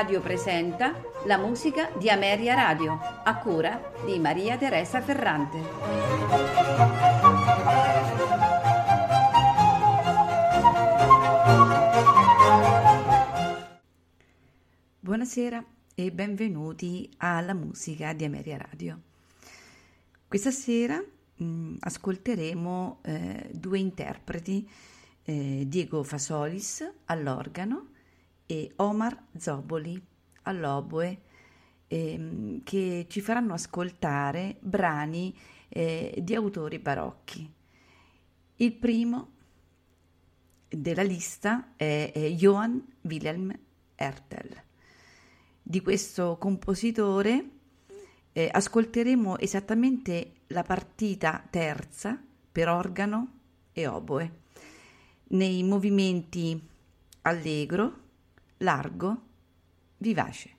Radio presenta la musica di Ameria Radio, a cura di Maria Teresa Ferrante. Buonasera e benvenuti alla musica di Ameria Radio. Questa sera mh, ascolteremo eh, due interpreti, eh, Diego Fasolis all'organo e Omar Zoboli all'oboe, ehm, che ci faranno ascoltare brani eh, di autori barocchi. Il primo della lista è, è Johann Wilhelm Ertel. Di questo compositore eh, ascolteremo esattamente la partita terza per organo e oboe, nei movimenti allegro, largo, vivace.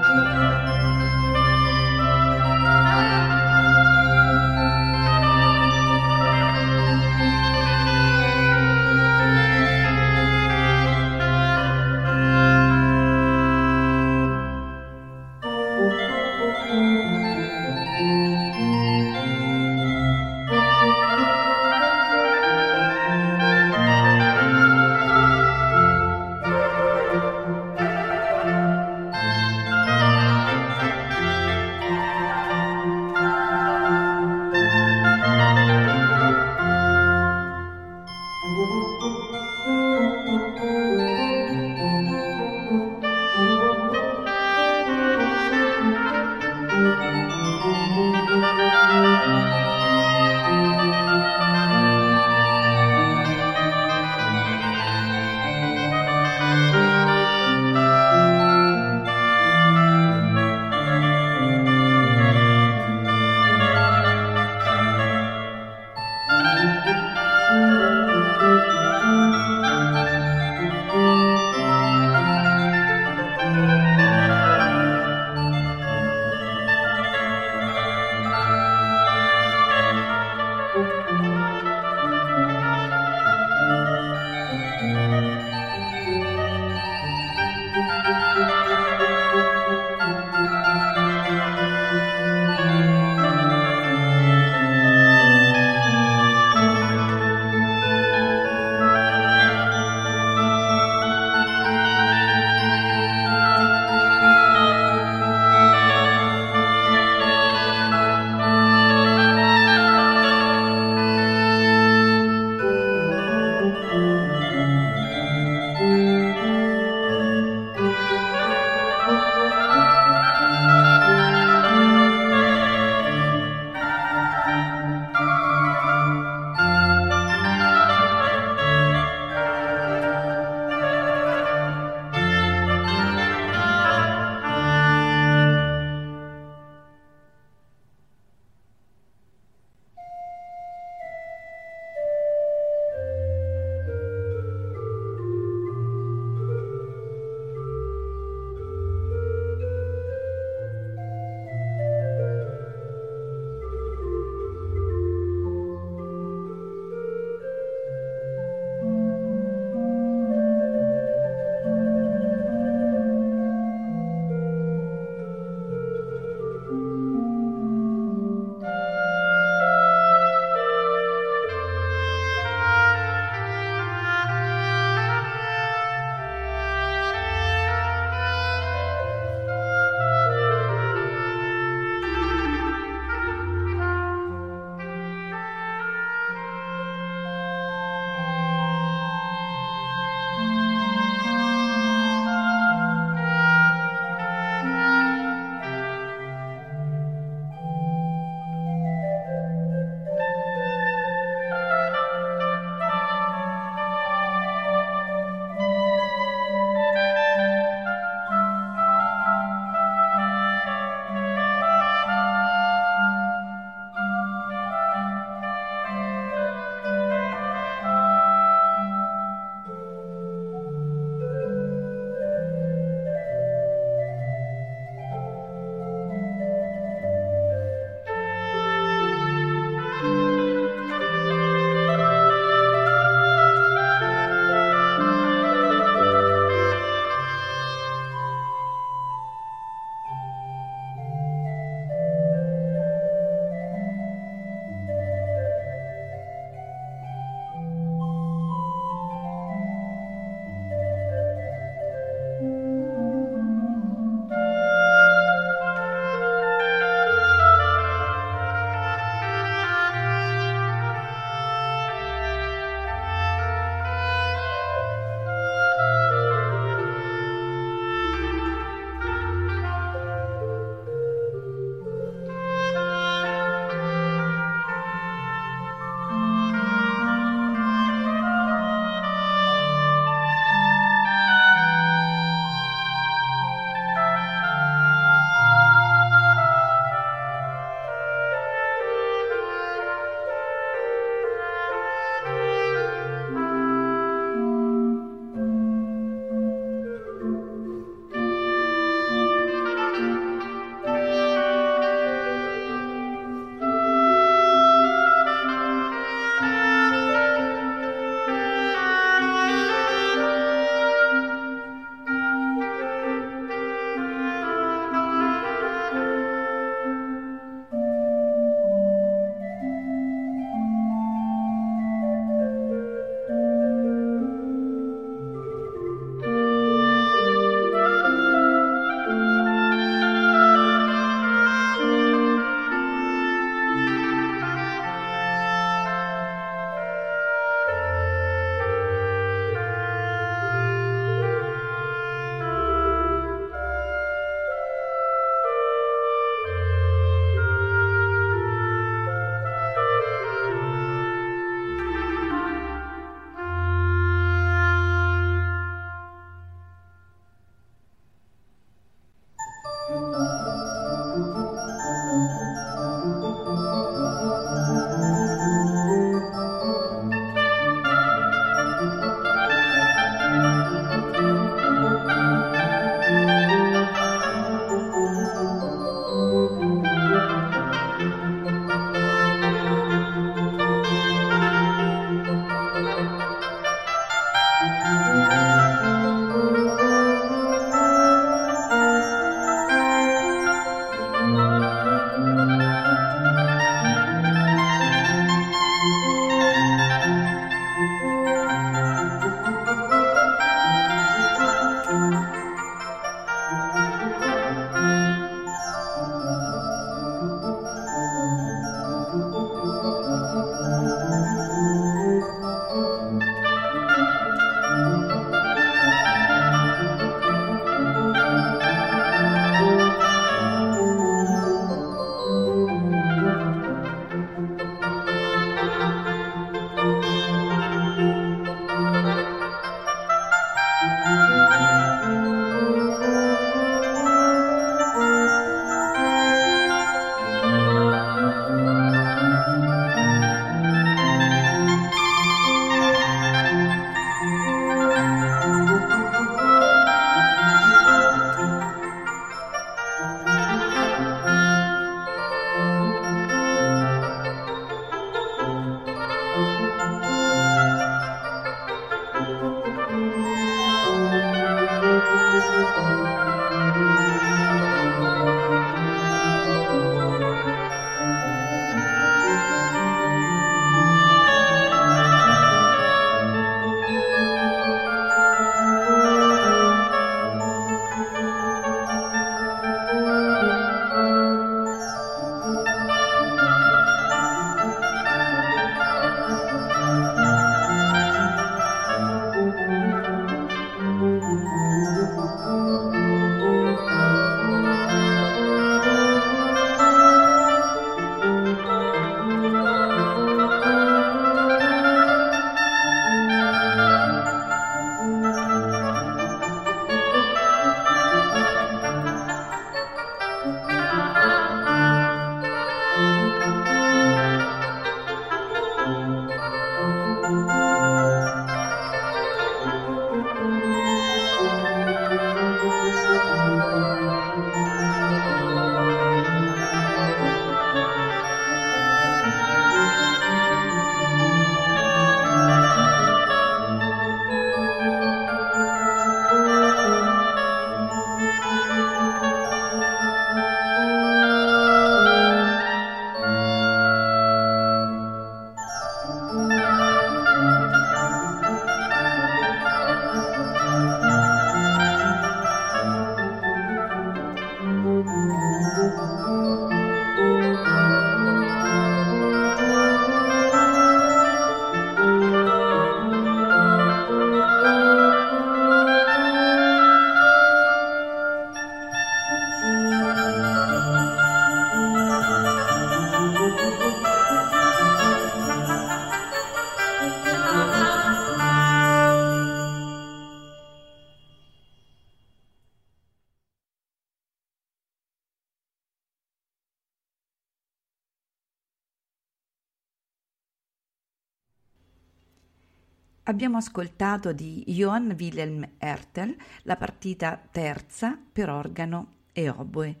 Abbiamo ascoltato di Johann Wilhelm Hertel la partita terza per organo e oboe.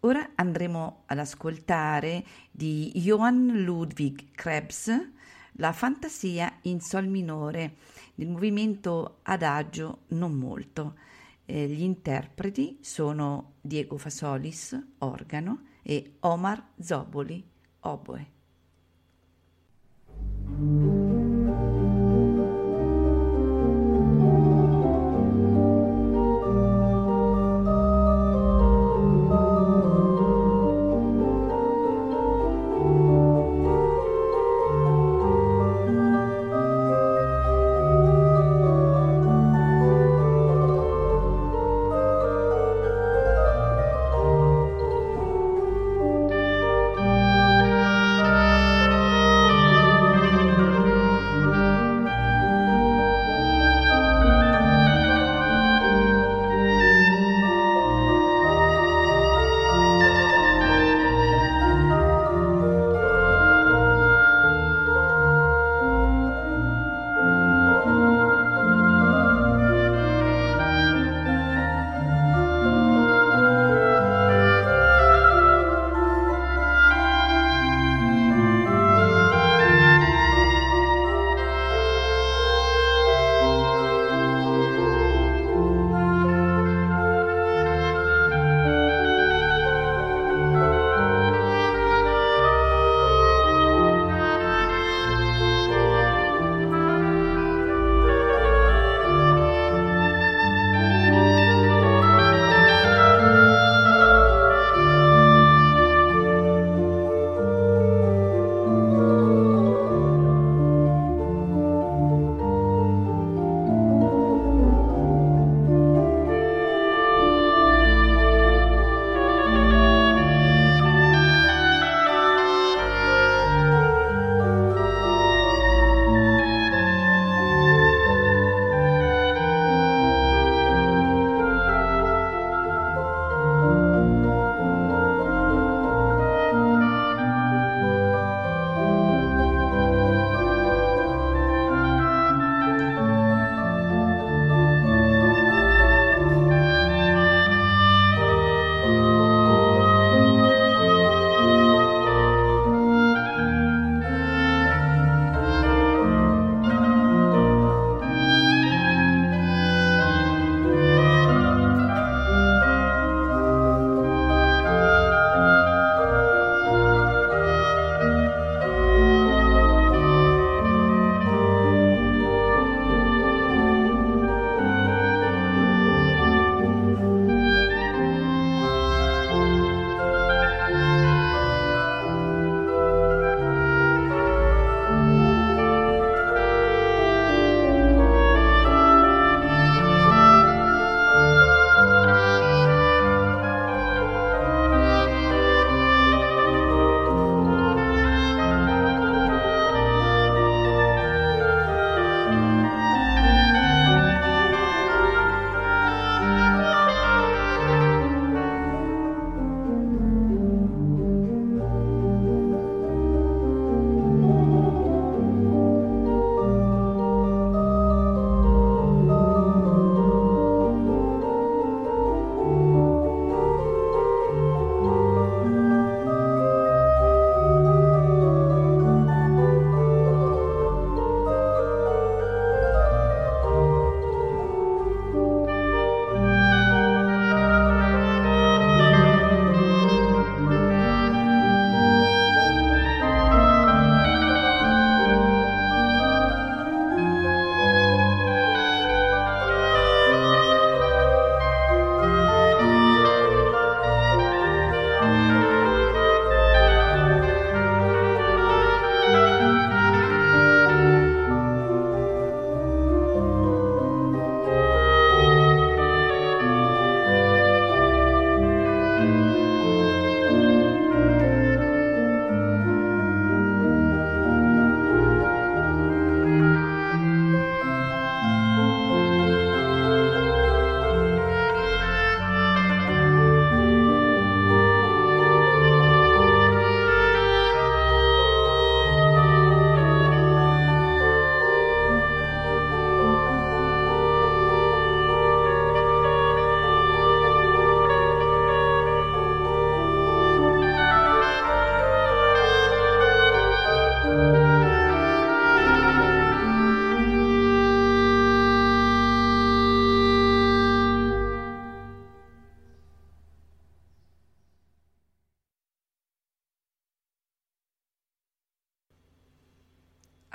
Ora andremo ad ascoltare di Johann Ludwig Krebs la fantasia in sol minore, nel movimento adagio non molto. Eh, gli interpreti sono Diego Fasolis, organo, e Omar Zoboli, oboe.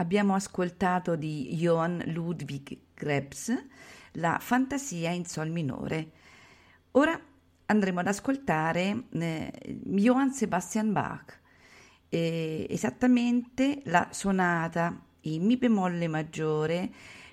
Abbiamo ascoltato di Johann Ludwig Krebs la Fantasia in Sol minore. Ora andremo ad ascoltare eh, Johann Sebastian Bach, eh, esattamente la sonata in Mi bemolle maggiore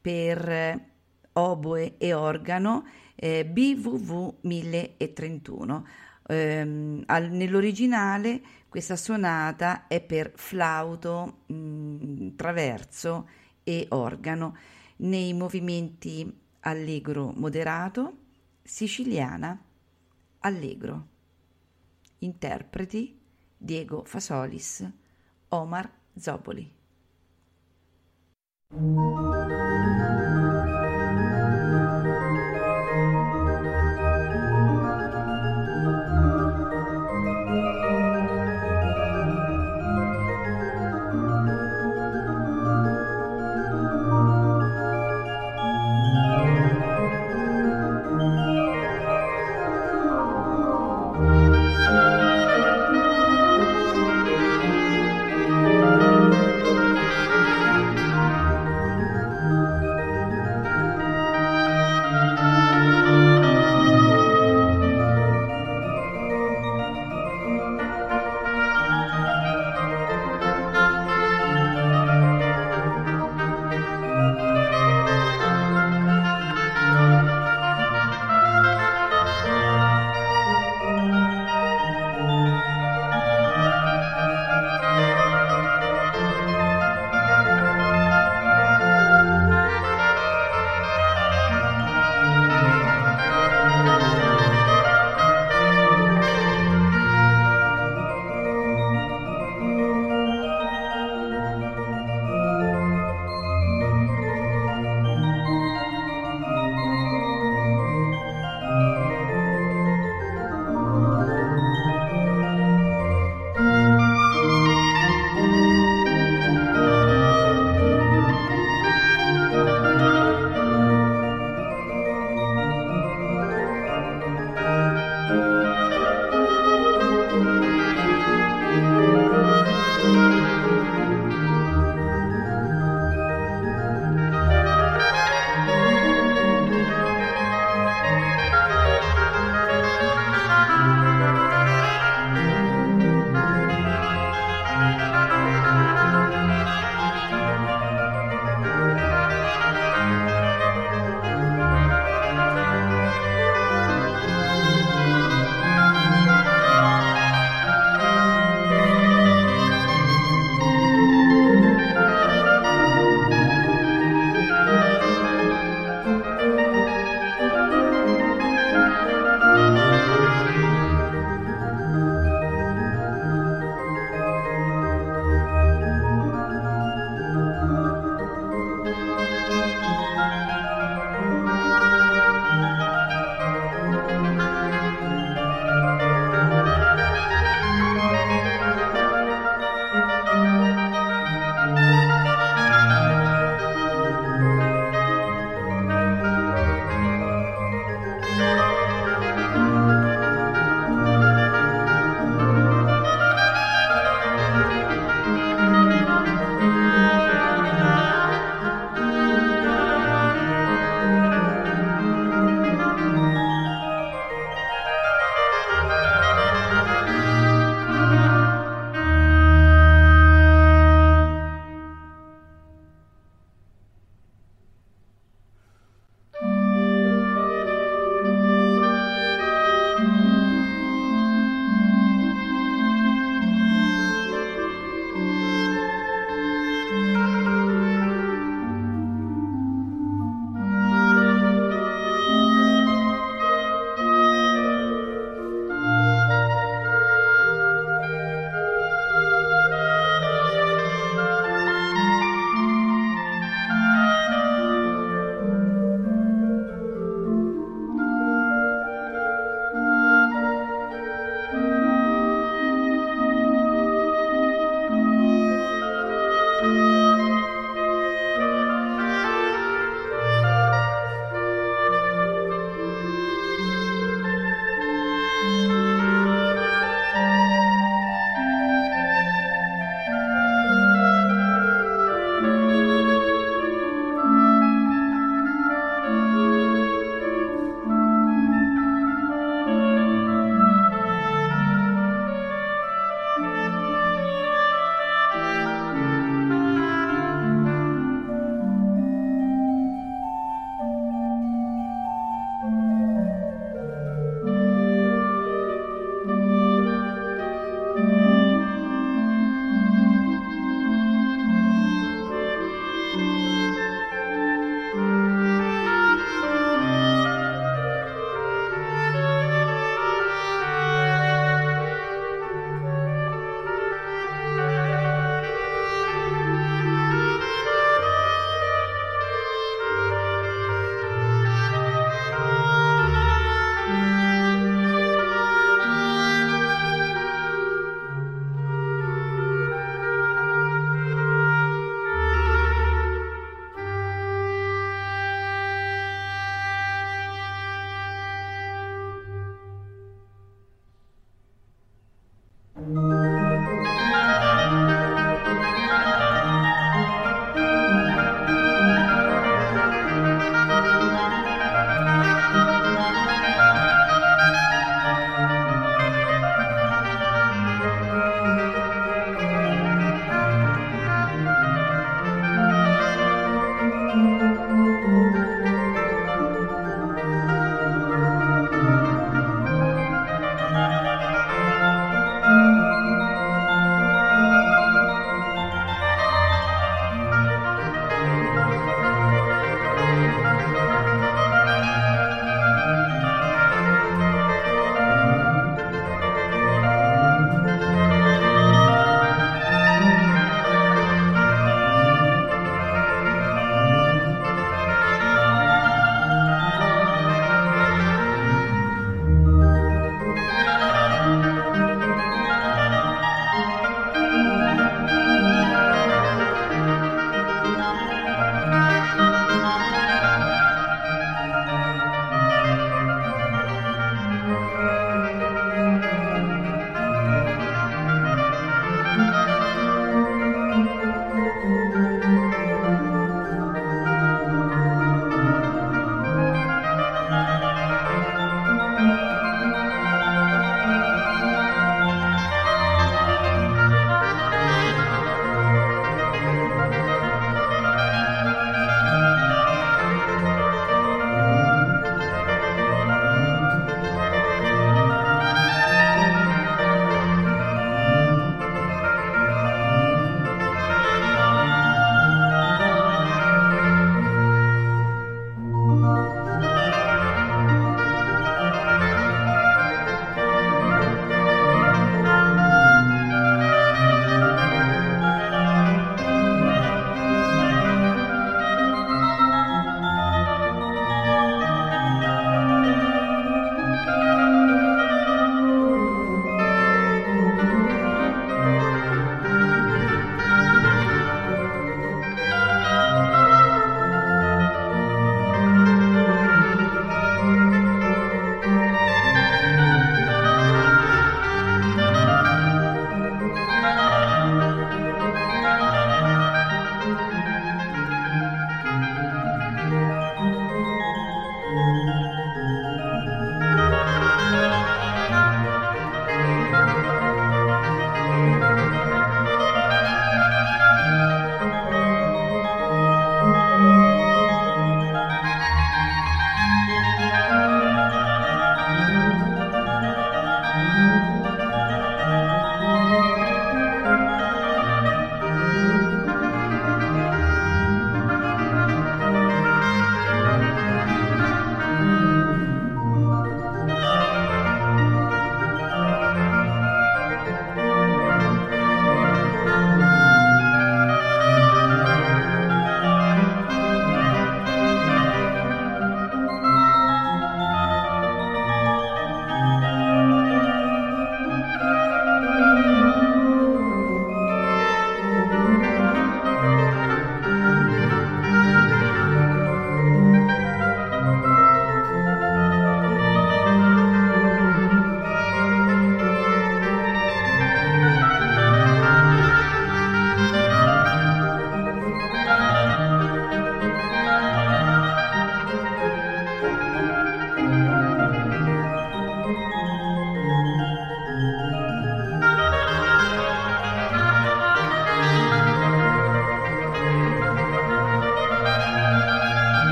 per eh, oboe e organo eh, BWV 1031. Eh, al, nell'originale questa sonata è per flauto, mh, mm, traverso e organo nei movimenti allegro moderato, siciliana, allegro. Interpreti Diego Fasolis, Omar Zoboli.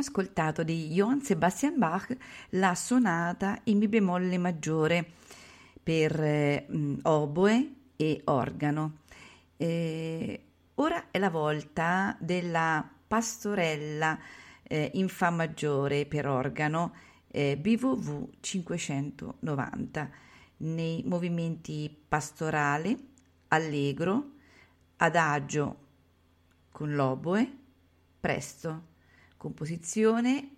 Ascoltato di Johann Sebastian Bach la sonata in Mi bemolle maggiore per eh, oboe e organo. Eh, ora è la volta della pastorella eh, in Fa maggiore per organo eh, BVV 590 nei movimenti pastorale, allegro, adagio con l'oboe, presto, composizione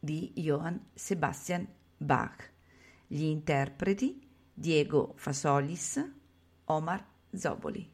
di Johann Sebastian Bach. Gli interpreti Diego Fasolis, Omar Zoboli.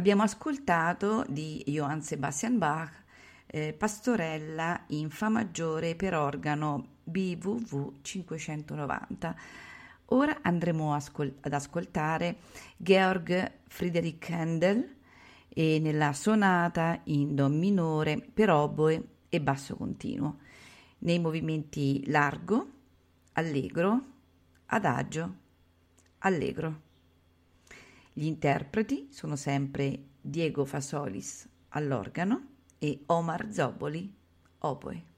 Abbiamo ascoltato di Johann Sebastian Bach eh, Pastorella in Fa maggiore per organo BWV 590. Ora andremo ascol- ad ascoltare Georg Friedrich Handel e nella sonata in Do minore per oboe e basso continuo, nei movimenti largo, allegro, adagio, allegro. Gli interpreti sono sempre Diego Fasolis all'organo e Omar Zoboli oboe.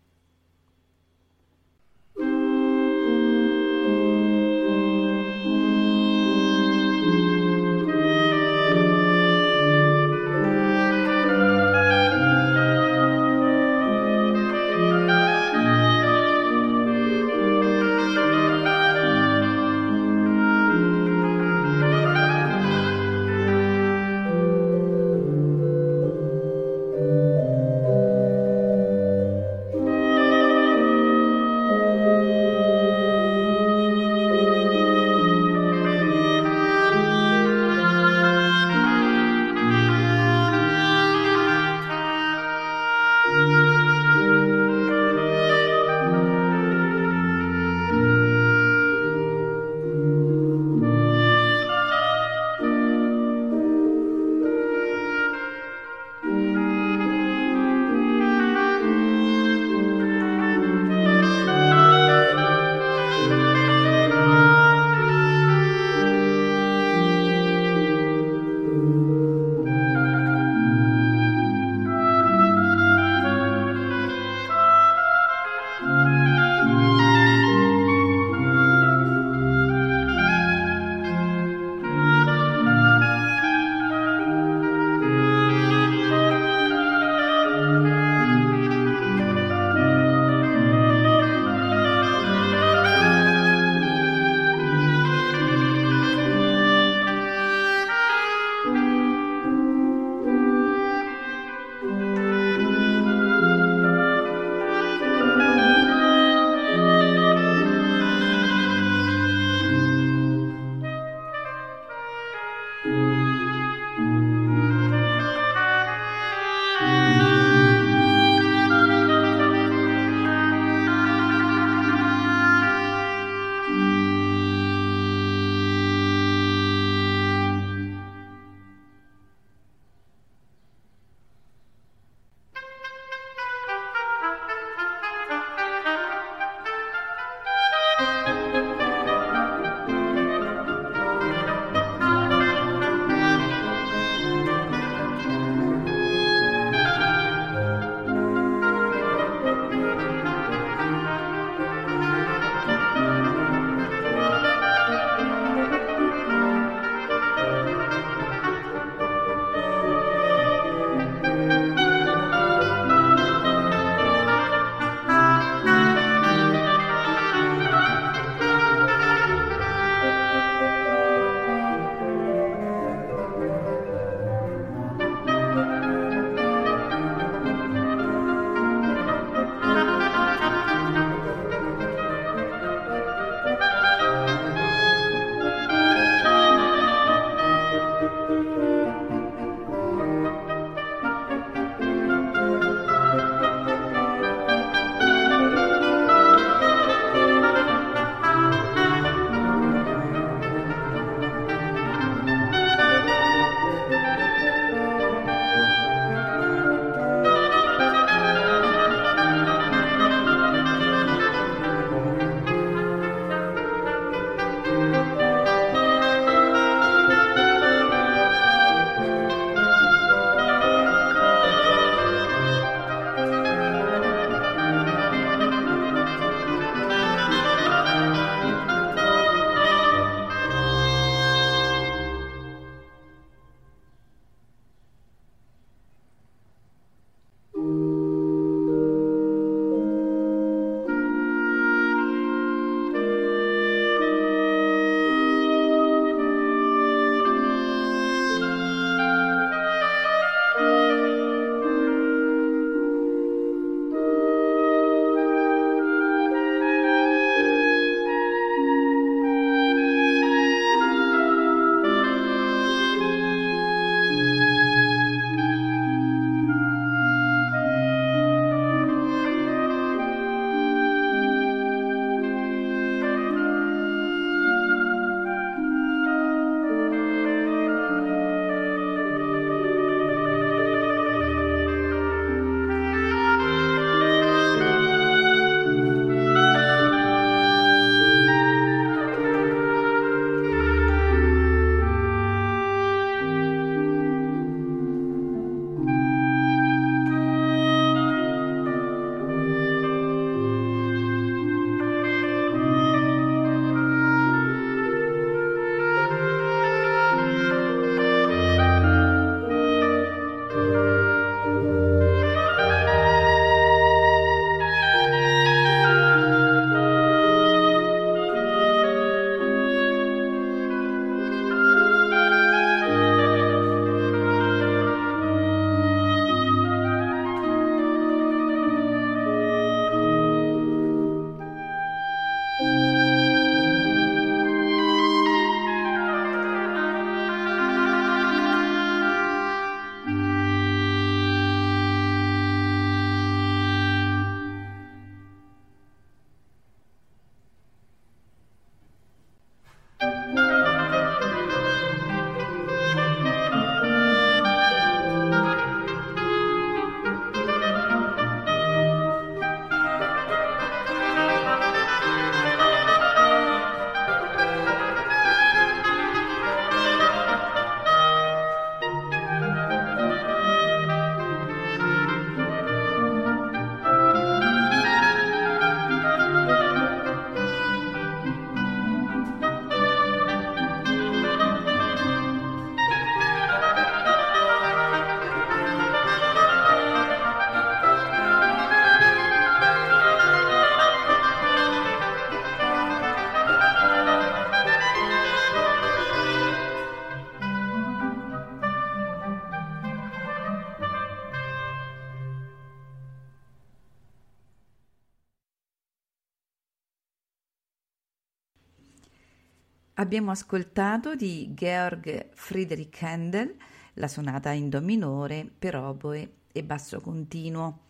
Abbiamo ascoltato di Georg Friedrich Handel la sonata in Do minore per oboe e basso continuo.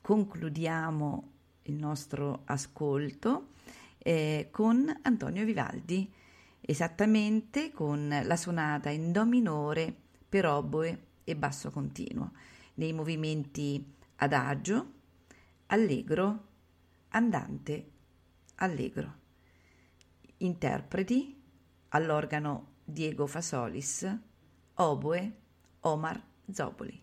Concludiamo il nostro ascolto eh, con Antonio Vivaldi, esattamente con la sonata in Do minore per oboe e basso continuo, nei movimenti adagio, allegro, andante, allegro. Interpreti all'organo Diego Fasolis, oboe Omar Zoboli.